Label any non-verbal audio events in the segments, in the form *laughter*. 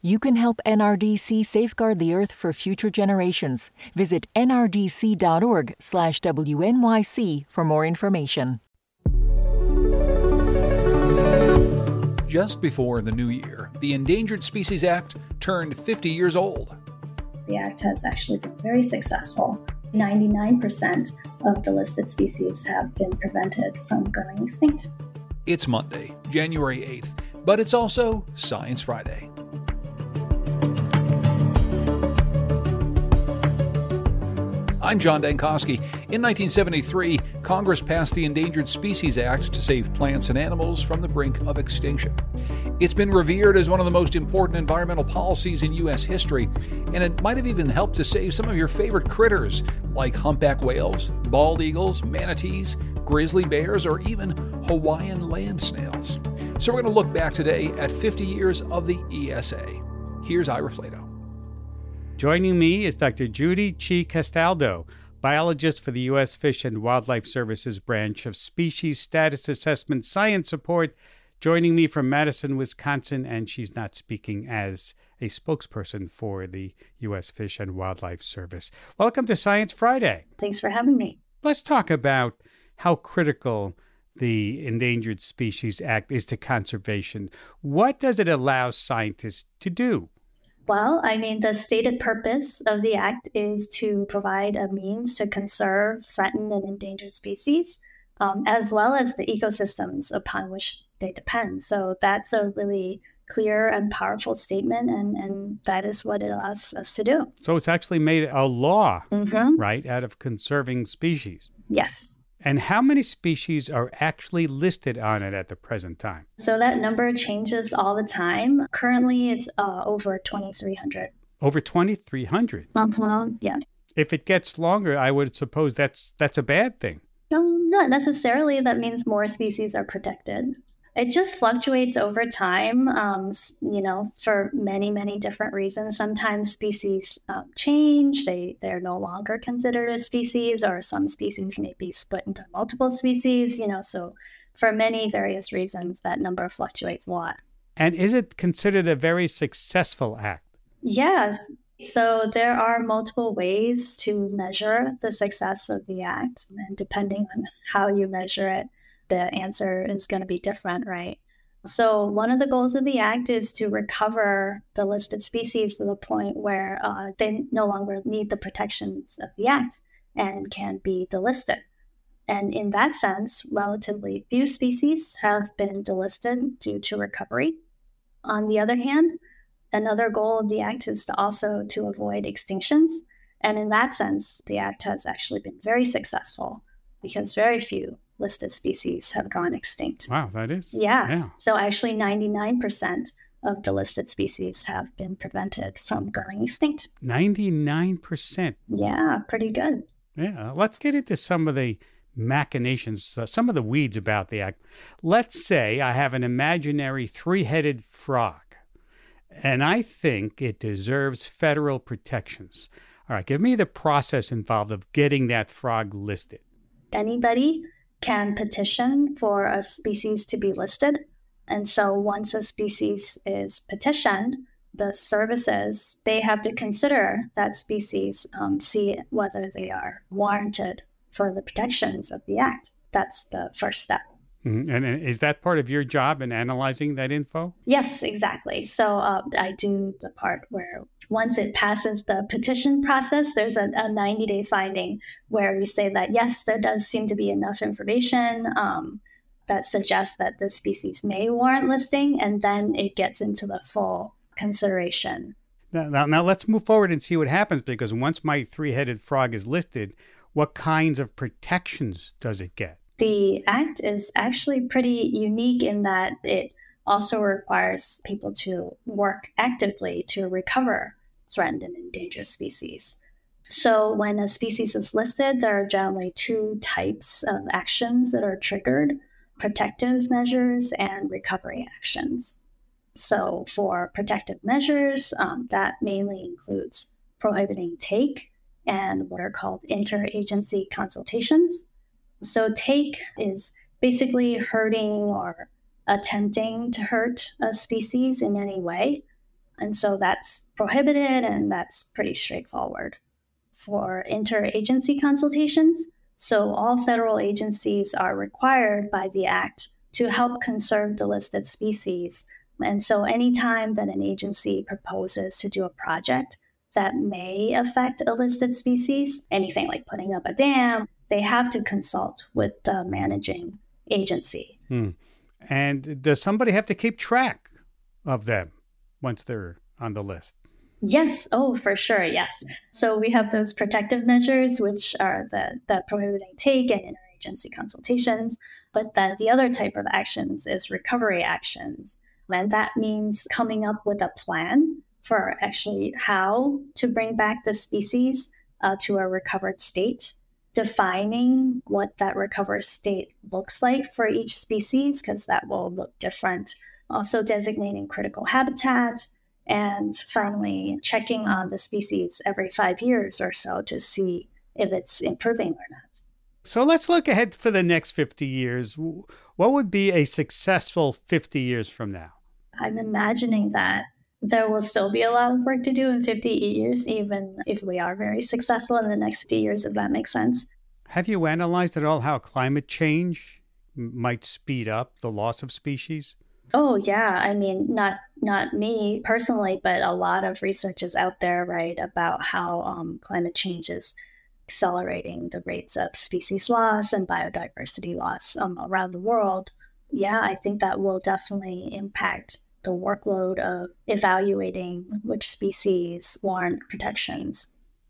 You can help NRDC safeguard the earth for future generations. Visit nrdc.org/wnyc for more information. Just before the new year, the Endangered Species Act turned 50 years old. The act has actually been very successful. 99% of the listed species have been prevented from going extinct. It's Monday, January 8th, but it's also Science Friday. I'm John Dankosky. In 1973, Congress passed the Endangered Species Act to save plants and animals from the brink of extinction. It's been revered as one of the most important environmental policies in U.S. history, and it might have even helped to save some of your favorite critters like humpback whales, bald eagles, manatees, grizzly bears, or even Hawaiian land snails. So we're going to look back today at 50 years of the ESA. Here's Ira Flatow. Joining me is Dr. Judy Che-Castaldo, biologist for the U.S. Fish and Wildlife Services branch of Species Status Assessment Science Support, joining me from Madison, Wisconsin, and she's not speaking as a spokesperson for the U.S. Fish and Wildlife Service. Welcome to Science Friday. Thanks for having me. Let's talk about how critical the Endangered Species Act is to conservation. What does it allow scientists to do? Well, I mean, the stated purpose of the Act is to provide a means to conserve threatened and endangered species, um, as well as the ecosystems upon which they depend. So that's a really clear and powerful statement, and, and that is what it allows us to do. So it's actually made a law, mm-hmm. right, out of conserving species. Yes. And how many species are actually listed on it at the present time? So that number changes all the time. Currently, it's uh, over 2,300. Over 2,300? Uh-huh, yeah. If it gets longer, I would suppose that's that's a bad thing. No, not necessarily. That means more species are protected it just fluctuates over time, um, you know, for many, many different reasons. Sometimes species uh, change, they, they're no longer considered a species, or some species may be split into multiple species, you know, so for many various reasons, that number fluctuates a lot. And is it considered a very successful act? Yes. So there are multiple ways to measure the success of the act, and depending on how you measure it, the answer is going to be different, right? So, one of the goals of the Act is to recover the listed species to the point where uh, they no longer need the protections of the Act and can be delisted. And in that sense, relatively few species have been delisted due to recovery. On the other hand, another goal of the Act is to also to avoid extinctions. And in that sense, the Act has actually been very successful because very few listed species have gone extinct. Wow, that is? Yes. Yeah. So actually, 99% of the listed species have been prevented from going extinct. 99%. Yeah, pretty good. Yeah. Let's get into some of the machinations, uh, some of the weeds about the act. Let's say I have an imaginary three headed frog, and I think it deserves federal protections. All right, give me the process involved of getting that frog listed. Anybody can petition for a species to be listed. And so once a species is petitioned, the services, they have to consider that species, um, see whether they are warranted for the protections of the Act. That's the first step. Mm-hmm. And, and, is that part of your job in analyzing that info? Yes, exactly. So uh, I do the part where once it passes the petition process, there's a, a 90 day finding where we say that yes, there does seem to be enough information um, that suggests that the species may warrant listing, and then it gets into the full consideration. Now, now, now let's move forward and see what happens because once my three headed frog is listed, what kinds of protections does it get? The Act is actually pretty unique in that it also requires people to work actively to recover threatened and endangered species. So, when a species is listed, there are generally two types of actions that are triggered protective measures and recovery actions. So, for protective measures, um, that mainly includes prohibiting take and what are called interagency consultations. So, take is basically hurting or attempting to hurt a species in any way. And so that's prohibited and that's pretty straightforward. For interagency consultations, so all federal agencies are required by the Act to help conserve the listed species. And so anytime that an agency proposes to do a project that may affect a listed species, anything like putting up a dam, they have to consult with the managing agency. Hmm. And does somebody have to keep track of them? Once they're on the list? Yes. Oh, for sure. Yes. So we have those protective measures, which are the, the prohibiting take and interagency consultations. But then the other type of actions is recovery actions. And that means coming up with a plan for actually how to bring back the species uh, to a recovered state, defining what that recovered state looks like for each species, because that will look different also designating critical habitats, and finally checking on the species every five years or so to see if it's improving or not. So let's look ahead for the next 50 years. What would be a successful 50 years from now? I'm imagining that there will still be a lot of work to do in 50 years, even if we are very successful in the next few years, if that makes sense. Have you analyzed at all how climate change might speed up the loss of species? Oh yeah, I mean not not me personally, but a lot of research is out there, right, about how um, climate change is accelerating the rates of species loss and biodiversity loss um, around the world. Yeah, I think that will definitely impact the workload of evaluating which species warrant protections.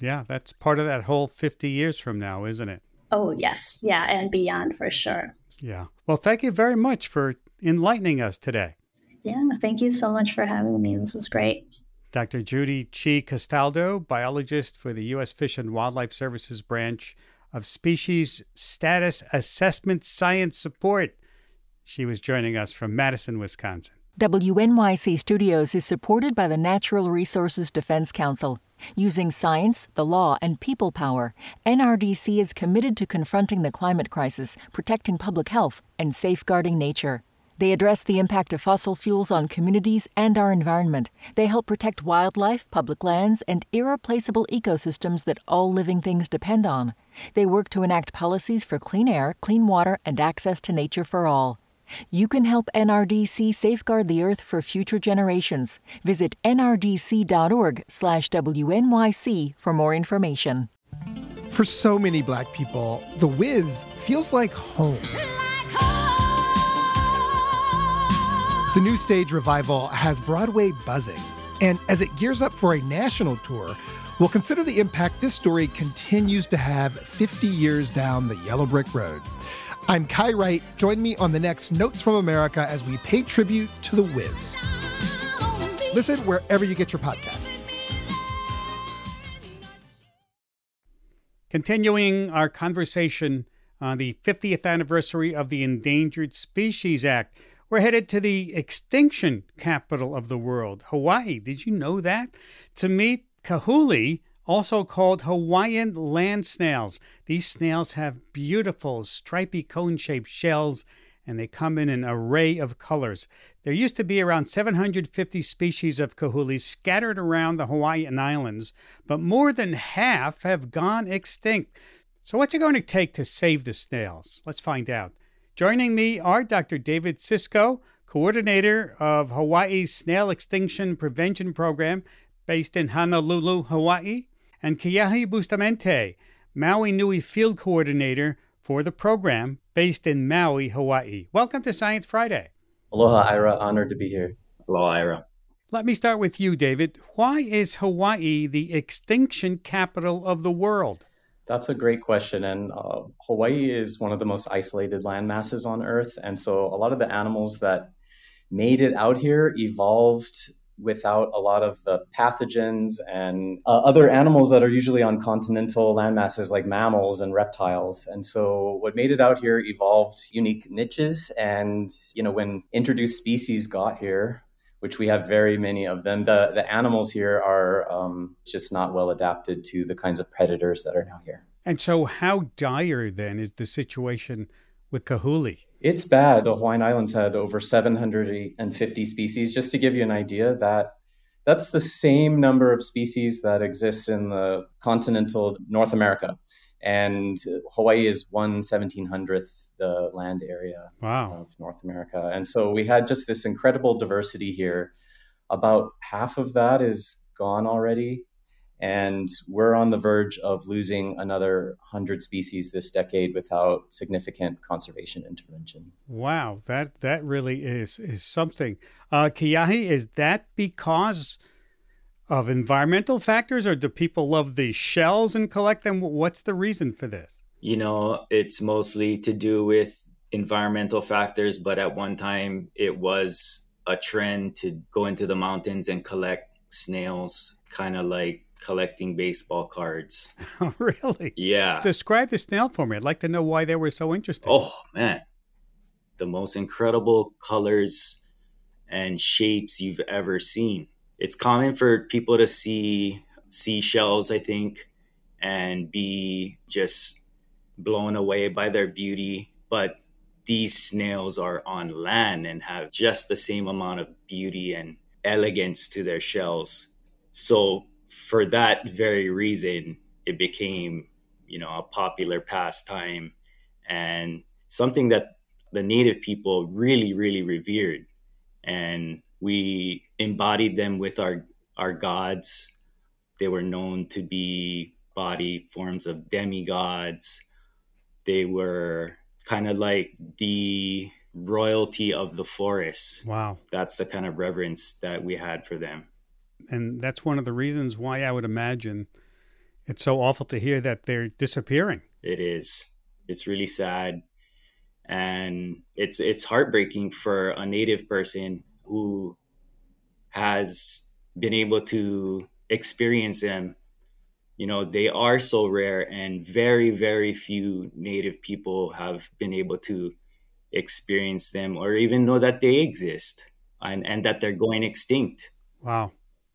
Yeah, that's part of that whole 50 years from now, isn't it? Oh, yes. Yeah, and beyond for sure. Yeah. Well, thank you very much for enlightening us today. Yeah, thank you so much for having me. This was great. Dr. Judy Che-Castaldo, biologist for the U.S. Fish and Wildlife Services branch of Species Status Assessment Science Support. She was joining us from Madison, Wisconsin. WNYC Studios is supported by the Natural Resources Defense Council. Using science, the law, and people power, NRDC is committed to confronting the climate crisis, protecting public health, and safeguarding nature. They address the impact of fossil fuels on communities and our environment. They help protect wildlife, public lands, and irreplaceable ecosystems that all living things depend on. They work to enact policies for clean air, clean water, and access to nature for all. You can help NRDC safeguard the earth for future generations. Visit nrdc.org/wnyc for more information. For so many black people, The Wiz feels like home. *laughs* The new stage revival has Broadway buzzing, and as it gears up for a national tour, we'll consider the impact this story continues to have 50 years down the yellow brick road. I'm Kai Wright. Join me on the next Notes from America as we pay tribute to The Wiz. Listen wherever you get your podcasts. Continuing our conversation on the 50th anniversary of the Endangered Species Act. We're headed to the extinction capital of the world, Hawaii. Did you know that? To meet kahuli, also called Hawaiian land snails. These snails have beautiful stripy cone shaped shells and they come in an array of colors. There used to be around 750 species of kahulis scattered around the Hawaiian Islands, but more than half have gone extinct. So, what's it going to take to save the snails? Let's find out. Joining me are Dr. David Sischo, coordinator of Hawaii's Snail Extinction Prevention Program based in Honolulu, Hawaii, and Keahi Bustamente, Maui Nui Field Coordinator for the program based in Maui, Hawaii. Welcome to Science Friday. Aloha, Ira. Honored to be here. Aloha, Ira. Let me start with you, David. Why is Hawaii the extinction capital of the world? That's a great question. And uh, Hawaii is one of the most isolated land masses on Earth. And so a lot of the animals that made it out here evolved without a lot of the pathogens and uh, other animals that are usually on continental landmasses like mammals and reptiles. And so what made it out here evolved unique niches. And, you know, when introduced species got here, which we have very many of them, the, the animals here are um, just not well adapted to the kinds of predators that are now here. And so, how dire then is the situation with Kahuli? It's bad. The Hawaiian Islands had over 750 species. Just to give you an idea, that that's the same number of species that exists in the continental North America. And Hawaii is one seventeen hundredth the land area wow. of North America. And so we had just this incredible diversity here. About half of that is gone already and we're on the verge of losing another 100 species this decade without significant conservation intervention. Wow, that that really is is something. Uh, Keahi, is that because of environmental factors, or do people love the shells and collect them? What's the reason for this? You know, it's mostly to do with environmental factors, but at one time it was a trend to go into the mountains and collect snails, kind of like collecting baseball cards. *laughs* Really? Yeah. Describe the snail for me. I'd like to know why they were so interesting. Oh, man. The most incredible colors and shapes you've ever seen. It's common for people to see seashells, I think, and be just blown away by their beauty. But these snails are on land and have just the same amount of beauty and elegance to their shells. So for that very reason, it became, you know, a popular pastime and something that the native people really, really revered. And we embodied them with our, our gods. They were known to be body forms of demigods. They were kind of like the royalty of the forest. Wow. That's the kind of reverence that we had for them and that's one of the reasons why I would imagine it's so awful to hear that they're disappearing. It is. It's really sad, and it's it's heartbreaking for a native person who has been able to experience them. You know, they are so rare, and very very few native people have been able to experience them or even know that they exist and, and that they're going extinct. Wow.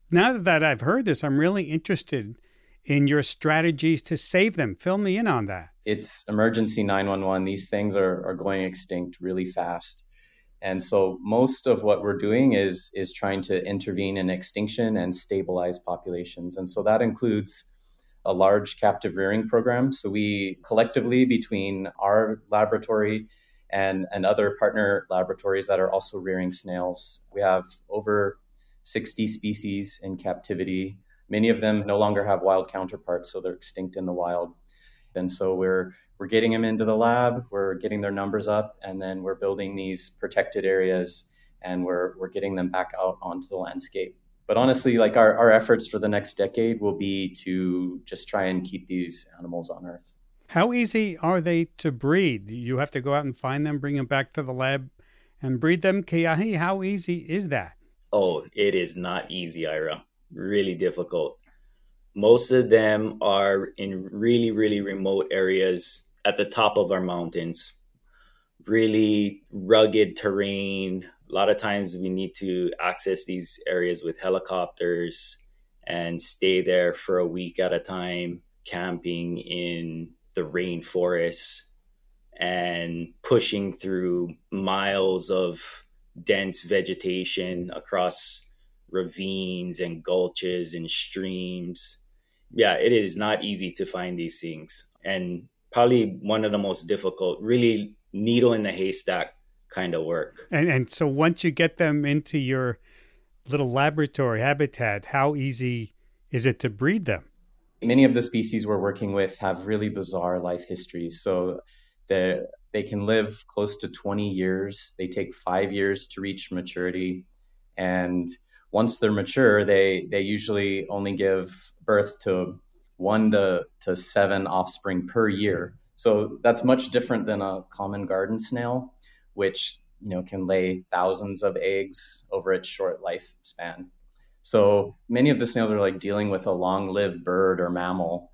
Now that I've heard this, I'm really interested in your strategies to save them. Fill me in on that. It's emergency 911. These things are, are going extinct really fast. And so most of what we're doing is is trying to intervene in extinction and stabilize populations. And so that includes a large captive rearing program. So we collectively between our laboratory and, and other partner laboratories that are also rearing snails, we have over 60 species in captivity. Many of them no longer have wild counterparts, so they're extinct in the wild. And so we're we're getting them into the lab, we're getting their numbers up, and then we're building these protected areas and we're we're getting them back out onto the landscape. But honestly, like our, our efforts for the next decade will be to just try and keep these animals on Earth. How easy are they to breed? You have to go out and find them, bring them back to the lab, and breed them. Keahi, how easy is that? Oh, it is not easy, Ira. Really difficult. Most of them are in really, really remote areas at the top of our mountains. Really rugged terrain. A lot of times we need to access these areas with helicopters and stay there for a week at a time, camping in the rainforest and pushing through miles of dense vegetation across ravines and gulches and streams. Yeah, it is not easy to find these things. And probably one of the most difficult, really needle in the haystack kind of work. And and so once you get them into your little laboratory habitat, how easy is it to breed them? Many of the species we're working with have really bizarre life histories. So they they can live close to 20 years. They take five years to reach maturity. And once they're mature, they, they usually only give birth to one to, to seven offspring per year. So that's much different than a common garden snail, which you know can lay thousands of eggs over its short lifespan. So many of the snails are like dealing with a long-lived bird or mammal,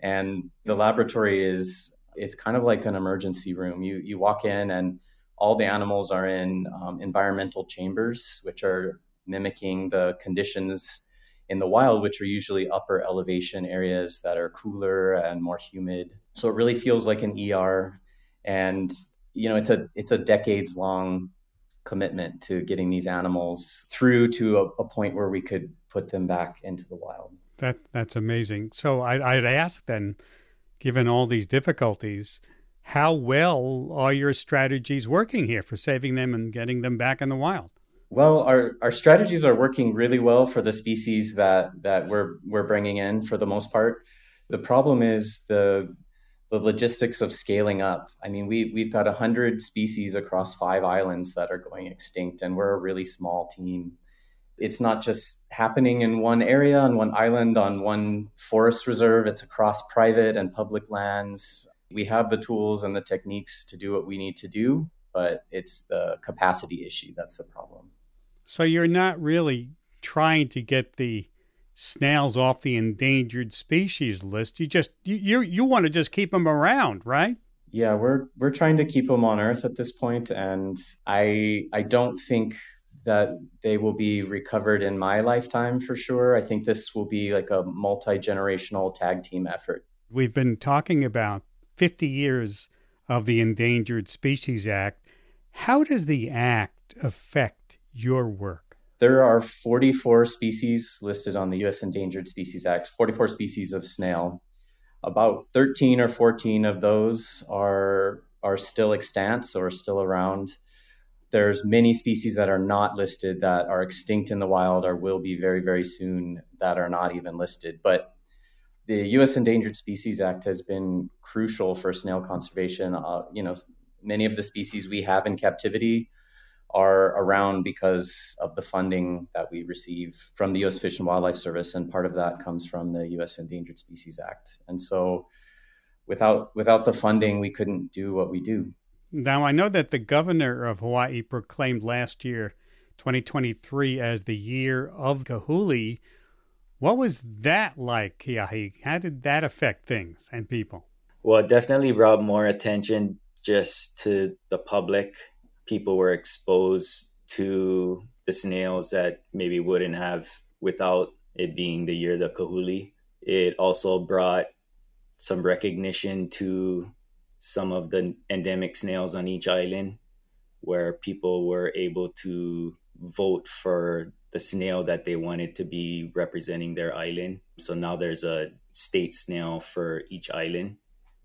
and the laboratory is it's kind of like an emergency room. You you walk in and all the animals are in um, environmental chambers, which are mimicking the conditions in the wild, which are usually upper elevation areas that are cooler and more humid. So it really feels like an ER, and you know it's a it's a decades long commitment to getting these animals through to a, a, point where we could put them back into the wild. That that's amazing. So I, I'd ask then, given all these difficulties, how well are your strategies working here for saving them and getting them back in the wild? Well, our, our strategies are working really well for the species that that we're we're bringing in for the most part. The problem is the the logistics of scaling up. I mean, we we've got hundred species across five islands that are going extinct, and we're a really small team. It's not just happening in one area, on one island, on one forest reserve. It's across private and public lands. We have the tools and the techniques to do what we need to do, but it's the capacity issue that's the problem. So you're not really trying to get the snails off the endangered species list. You just you you, you want to just keep them around, right? Yeah, we're we're trying to keep them on Earth at this point, and I I don't think that they will be recovered in my lifetime for sure. I think this will be like a multi generational tag team effort. We've been talking about 50 years of the Endangered Species Act. How does the act affect your work? There are 44 species listed on the U.S. Endangered Species Act, 44 species of snail. About 13 or 14 of those are are still extant, so still around. There's many species that are not listed that are extinct in the wild or will be very, very soon that are not even listed. But the U.S. Endangered Species Act has been crucial for snail conservation. Uh, you know, many of the species we have in captivity are around because of the funding that we receive from the U.S. Fish and Wildlife Service, and part of that comes from the U.S. Endangered Species Act. And so, without without the funding, we couldn't do what we do. Now, I know that the governor of Hawaii proclaimed last year, 2023, as the year of Kahuli. What was that like, Keahi? How did that affect things and people? Well, it definitely brought more attention just to the public people were exposed to the snails that maybe wouldn't have without it being the year the kahuli. It also brought some recognition to some of the endemic snails on each island where people were able to vote for the snail that they wanted to be representing their island. So now there's a state snail for each island.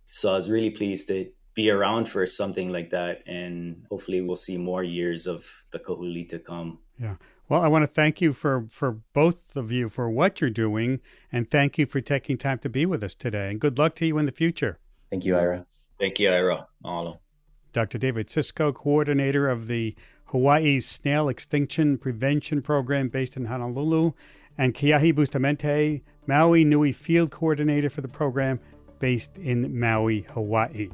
So I was really pleased that be around for something like that. And hopefully we'll see more years of the Kahuli to come. Yeah. Well, I want to thank you for, for both of you for what you're doing. And thank you for taking time to be with us today. And good luck to you in the future. Thank you, Ira. Thank you, Ira. Mahalo. Dr. David Sischo, coordinator of the Hawaii Snail Extinction Prevention Program based in Honolulu, and Keahi Bustamente, Maui Nui Field Coordinator for the program based in Maui, Hawaii.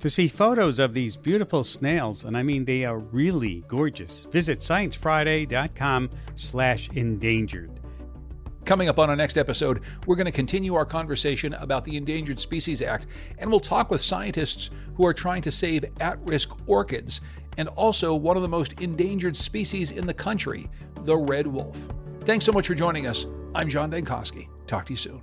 To see photos of these beautiful snails, and I mean they are really gorgeous, visit sciencefriday.com slash endangered. Coming up on our next episode, we're going to continue our conversation about the Endangered Species Act, and we'll talk with scientists who are trying to save at risk orchids and also one of the most endangered species in the country, the red wolf. Thanks so much for joining us. I'm John Dankosky. Talk to you soon.